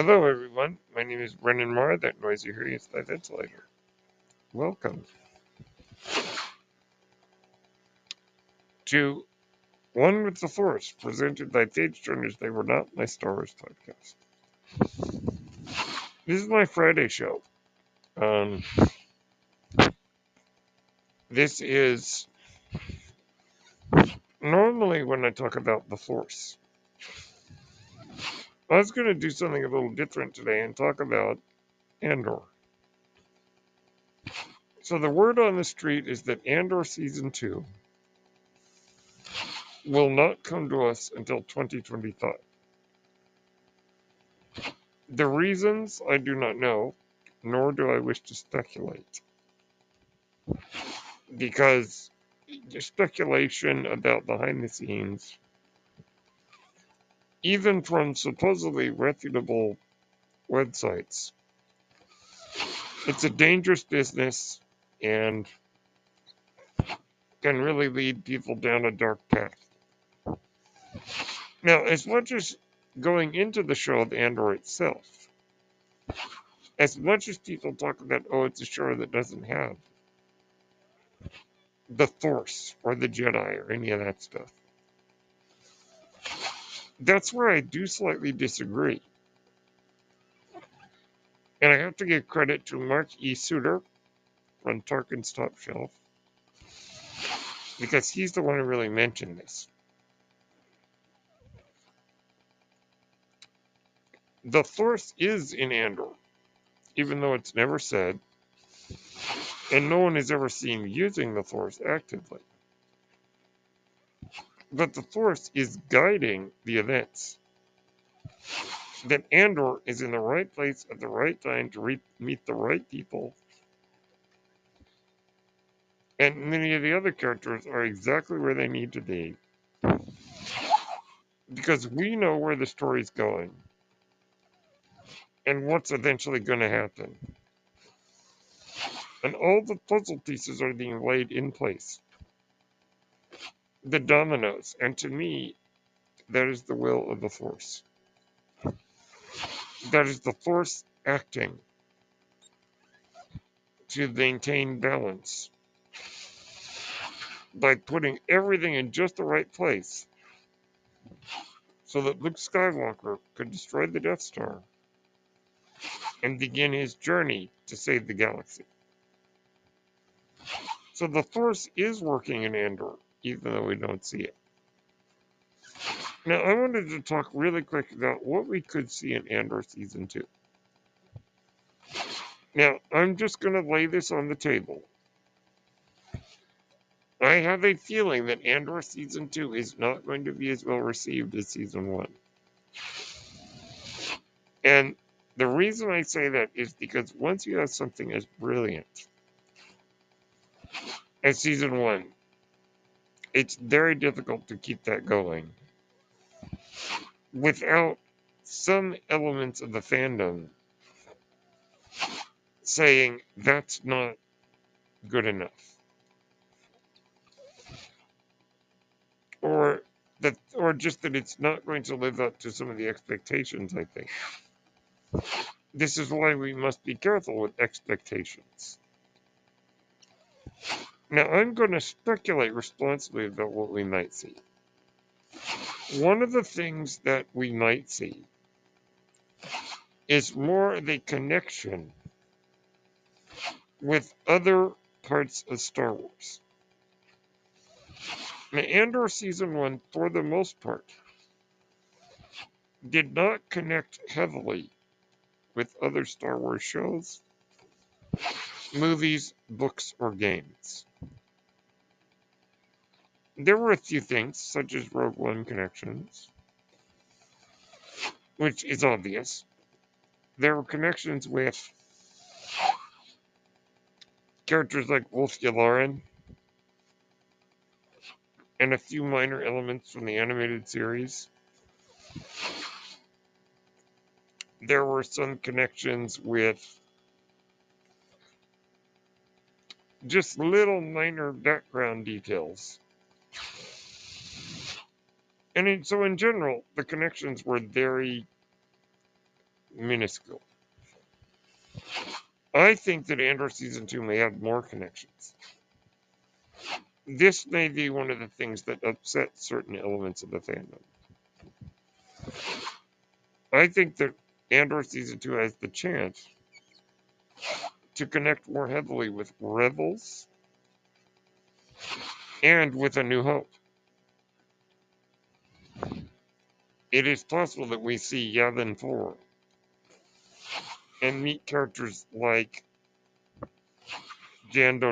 Hello, everyone. My name is Brennan Marr. That noise you hear is the ventilator. Welcome to One with the Force, presented by Page Turners. They were not my Star Wars podcast. This is my Friday show. Um, this is normally when I talk about the Force. I was going to do something a little different today and talk about Andor. So the word on the street is that Andor season 2 will not come to us until 2025. The reasons I do not know, nor do I wish to speculate. Because speculation about behind the scenes even from supposedly reputable websites. It's a dangerous business and can really lead people down a dark path. Now, as much as going into the show of Andor itself, as much as people talk about, oh, it's a show that doesn't have the Force or the Jedi or any of that stuff, that's where I do slightly disagree. And I have to give credit to Mark E. Suter from Tarkin's Top Shelf because he's the one who really mentioned this. The Force is in Andor, even though it's never said, and no one has ever seen using the Force actively. But the Force is guiding the events. That Andor is in the right place at the right time to re- meet the right people. And many of the other characters are exactly where they need to be. Because we know where the story's going and what's eventually going to happen. And all the puzzle pieces are being laid in place the dominoes. And to me, that is the will of the Force. That is the Force acting to maintain balance by putting everything in just the right place so that Luke Skywalker could destroy the Death Star and begin his journey to save the galaxy. So the Force is working in Andor even though we don't see it. Now, I wanted to talk really quick about what we could see in Andor Season 2. Now, I'm just going to lay this on the table. I have a feeling that Andor Season 2 is not going to be as well received as Season 1. And the reason I say that is because once you have something as brilliant as Season 1, it's very difficult to keep that going without some elements of the fandom saying that's not good enough. Or that or just that it's not going to live up to some of the expectations, I think. This is why we must be careful with expectations. Now, I'm going to speculate responsibly about what we might see. One of the things that we might see is more the connection with other parts of Star Wars. Now, Andor Season 1, for the most part, did not connect heavily with other Star Wars shows, movies, books, or games. There were a few things, such as Rogue One connections, which is obvious. There were connections with characters like Wullf Yularen and a few minor elements from the animated series. There were some connections with just little minor background details and so in general, the connections were very minuscule. I think that Andor season two may have more connections. This may be one of the things that upset certain elements of the fandom. I think that Andor season two has the chance to connect more heavily with Rebels and with A New Hope. It is possible that we see Yavin 4 and meet characters like Jan.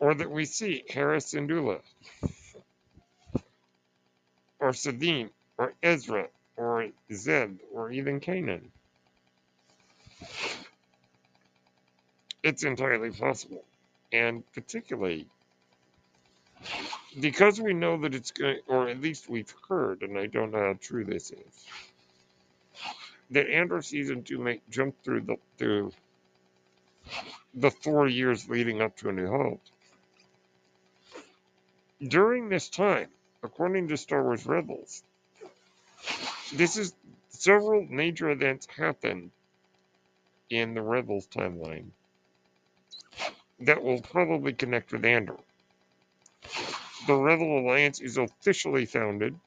Or that we see Hera Syndulla. Or Sabine. Or Ezra. Or Zeb. Or even Kanan. It's entirely possible. And particularly because we know that it's going, or at least we've heard, and I don't know how true this is, that Andor season two may jump through the through the four years leading up to A New Hope. During this time, according to Star Wars Rebels, this is several major events happen in the Rebels timeline that will probably connect with Andor. The Rebel Alliance is officially founded.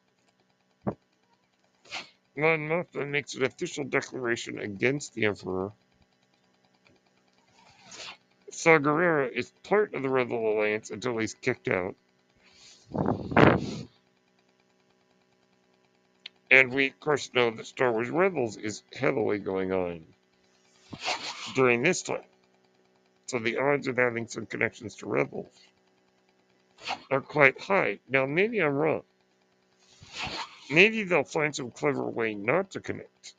Mon Mothma makes an official declaration against the Emperor. Saw Gerrera is part of the Rebel Alliance until he's kicked out. And we, of course, know that Star Wars Rebels is heavily going on during this time. So the odds of having some connections to Rebels are quite high. Now, maybe I'm wrong. Maybe they'll find some clever way not to connect.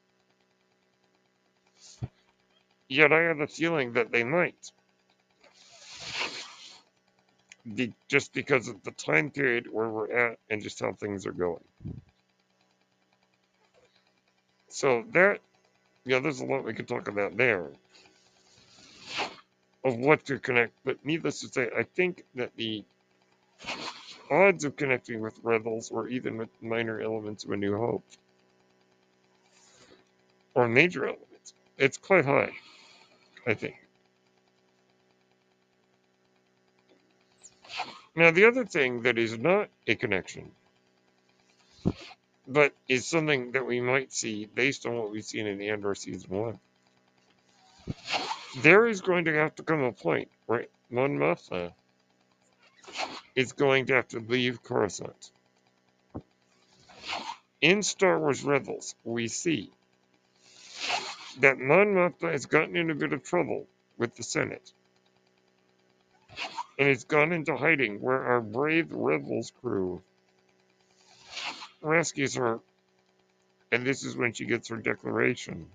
Yet I have a feeling that they might. Be, just because of the time period where we're at and just how things are going. So that, yeah, there's a lot we could talk about there of what to connect. But needless to say, I think that the odds of connecting with rebels or even with minor elements of A New Hope or major elements, it's quite high, I think. Now, the other thing that is not a connection, but is something that we might see based on what we've seen in the Andor season one, there is going to have to come a point where Mon Mothma is going to have to leave Coruscant. In Star Wars Rebels, we see that Mon Mothma has gotten in a bit of trouble with the Senate and has gone into hiding where our brave Rebels crew rescues her. And this is when she gets her declaration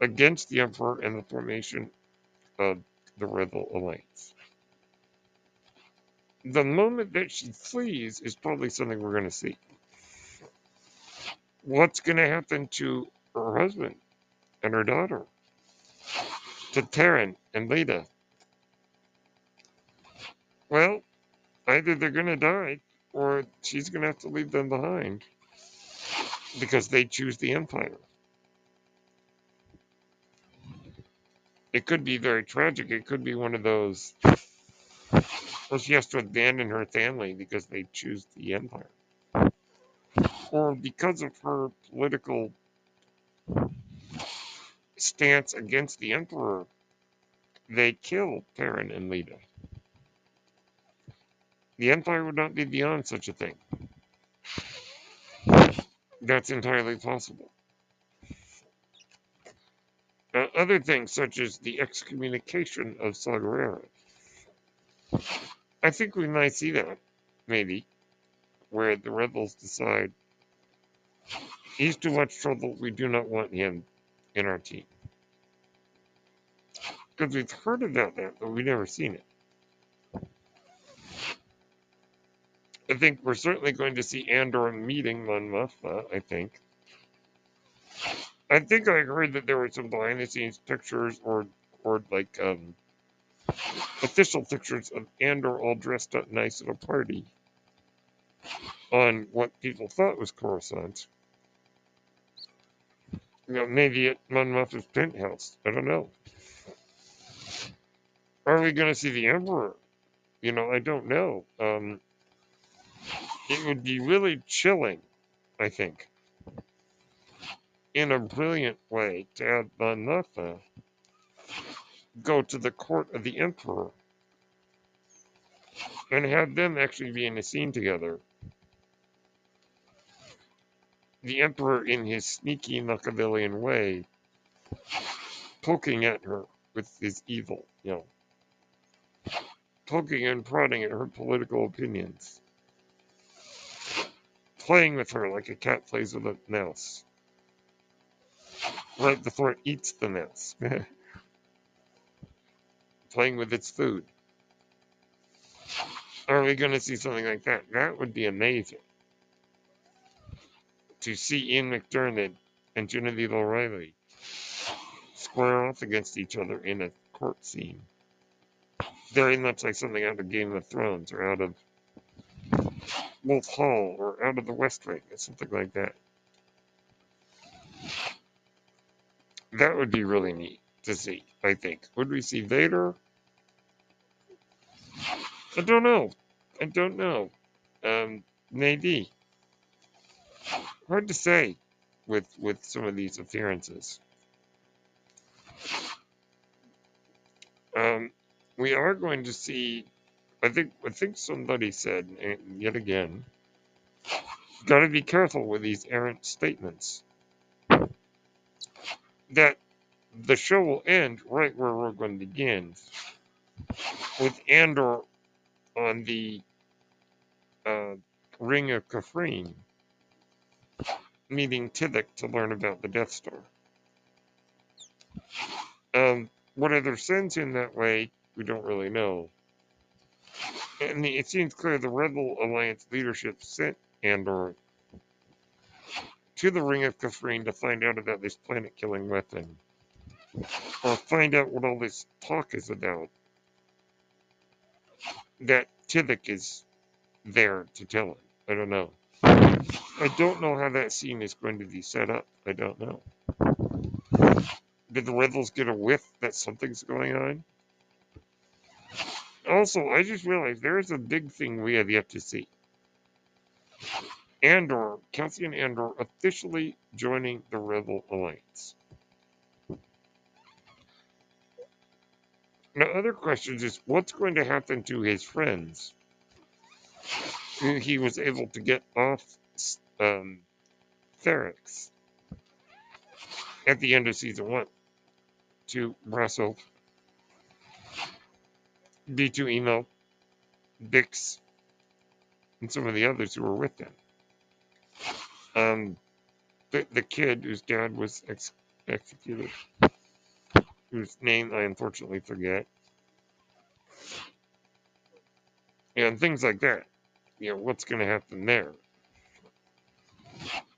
against the Emperor and the formation of the Rebel Alliance the moment that she flees is probably something we're going to see. What's going to happen to her husband and her daughter? To Perrin and Leida? Well, either they're going to die or she's going to have to leave them behind because they choose the Empire. It could be very tragic. It could be one of those well, she has to abandon her family because they choose the empire. Or because of her political stance against the emperor, they kill Perrin and Leida. The empire would not be beyond such a thing. That's entirely possible. Uh, other things, such as the excommunication of Saw Gerrera, I think we might see that, maybe, where the rebels decide he's too much trouble. We do not want him in our team. Because we've heard about that, but we've never seen it. I think we're certainly going to see Andor meeting Mon Mothma, I think. I think I heard that there were some behind the scenes pictures or or like um, official pictures of Andor all dressed up nice at a party on what people thought was Coruscant. You know, maybe at Mon Mothma's penthouse. I don't know. Are we going to see the Emperor? You know, I don't know. Um, it would be really chilling, I think, in a brilliant way to Mon Mothma go to the court of the Emperor and have them actually be in a scene together. The Emperor, in his sneaky Machiavellian way, poking at her with his evil, you know, poking and prodding at her political opinions, playing with her like a cat plays with a mouse. Right before it eats the mouse, playing with its food. Are we going to see something like that? That would be amazing. To see Ian McDiarmid and Genevieve O'Reilly square off against each other in a court scene. Very much like something out of Game of Thrones or out of Wolf Hall or out of the West Wing or something like that. That would be really neat to see, I think. Would we see Vader? I don't know. I don't know. Um, maybe. Hard to say with with some of these appearances. Um, we are going to see. I think I think somebody said yet again. Got to be careful with these errant statements. That the show will end right where Rogue One begins, with Andor on the uh, Ring of Kafrene, meeting Tivik to learn about the Death Star. Um, whether sends in that way, we don't really know. And it seems clear the Rebel Alliance leadership sent Andor to the Ring of Kafrene to find out about this planet-killing weapon, or find out what all this talk is about. That Tivik is there to tell him. I don't know. I don't know how that scene is going to be set up. I don't know. Did the Rebels get a whiff that something's going on? Also, I just realized there's a big thing we have yet to see. Andor, Cassian Andor, officially joining the Rebel Alliance. Now, other questions is what's going to happen to his friends who he was able to get off um, Ferrix at the end of season one to Brasso, B2EMO, Bix, and some of the others who were with them. Um, the, the kid whose dad was ex- executed whose name I unfortunately forget. And things like that. You know, what's going to happen there?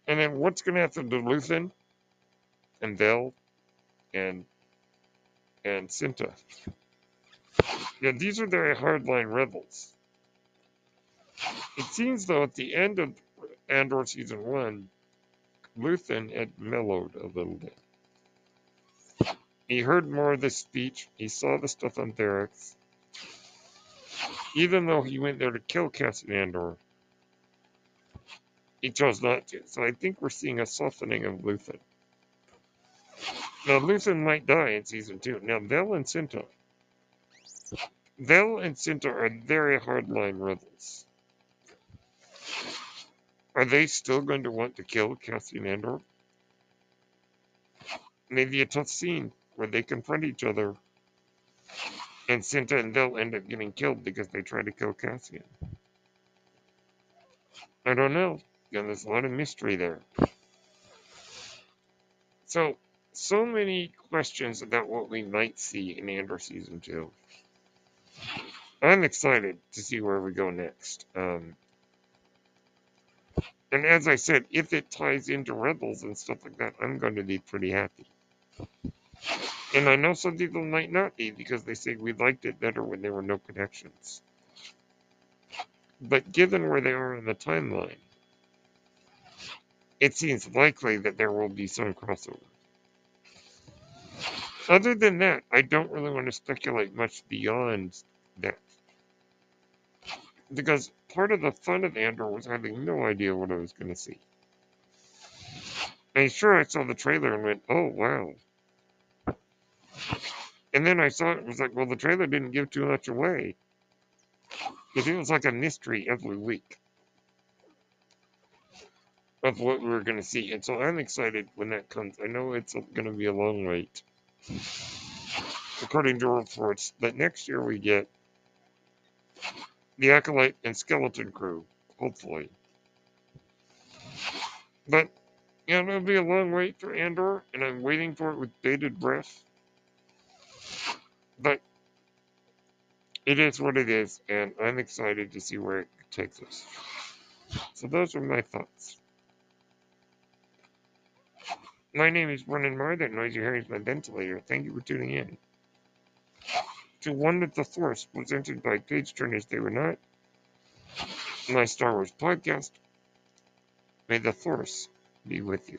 And then what's going to happen to Luthen and Vel and and Cinta? Yeah, these are very hardline rebels. It seems though at the end of Andor season one, Luthen had mellowed a little bit. He heard more of the speech. He saw the stuff on Ferrix. Even though he went there to kill Cassian Andor, he chose not to. So I think we're seeing a softening of Luthen. Now, Luthen might die in season two. Now, Vel and Cinta. Vel and Cinta are very hardline rebels. Are they still going to want to kill Cassian Andor? Maybe a tough scene where they confront each other, and Cinta and Vel end up getting killed because they try to kill Cassian. I don't know. Yeah, there's a lot of mystery there. So, so many questions about what we might see in Andor season two. I'm excited to see where we go next. Um, and as I said, if it ties into Rebels and stuff like that, I'm going to be pretty happy. And I know some people might not be because they say we liked it better when there were no connections. But given where they are in the timeline, it seems likely that there will be some crossover. Other than that, I don't really want to speculate much beyond that. Because part of the fun of Andor was having no idea what I was going to see. And sure, I saw the trailer and went, oh, wow. And then I saw it, was like, well, the trailer didn't give too much away. It feels like a mystery every week of what we're going to see. And so I'm excited when that comes. I know it's going to be a long wait. According to reports, that next year we get the Acolyte and Skeleton Crew, hopefully. But, yeah, it'll be a long wait for Andor, and I'm waiting for it with bated breath. It is what it is, and I'm excited to see where it takes us. So those are my thoughts. My name is Brennan Marr. That noise you hear is my ventilator. Thank you for tuning in to One with the Force, presented by Page Turners They Were Not, my Star Wars podcast. May the Force be with you.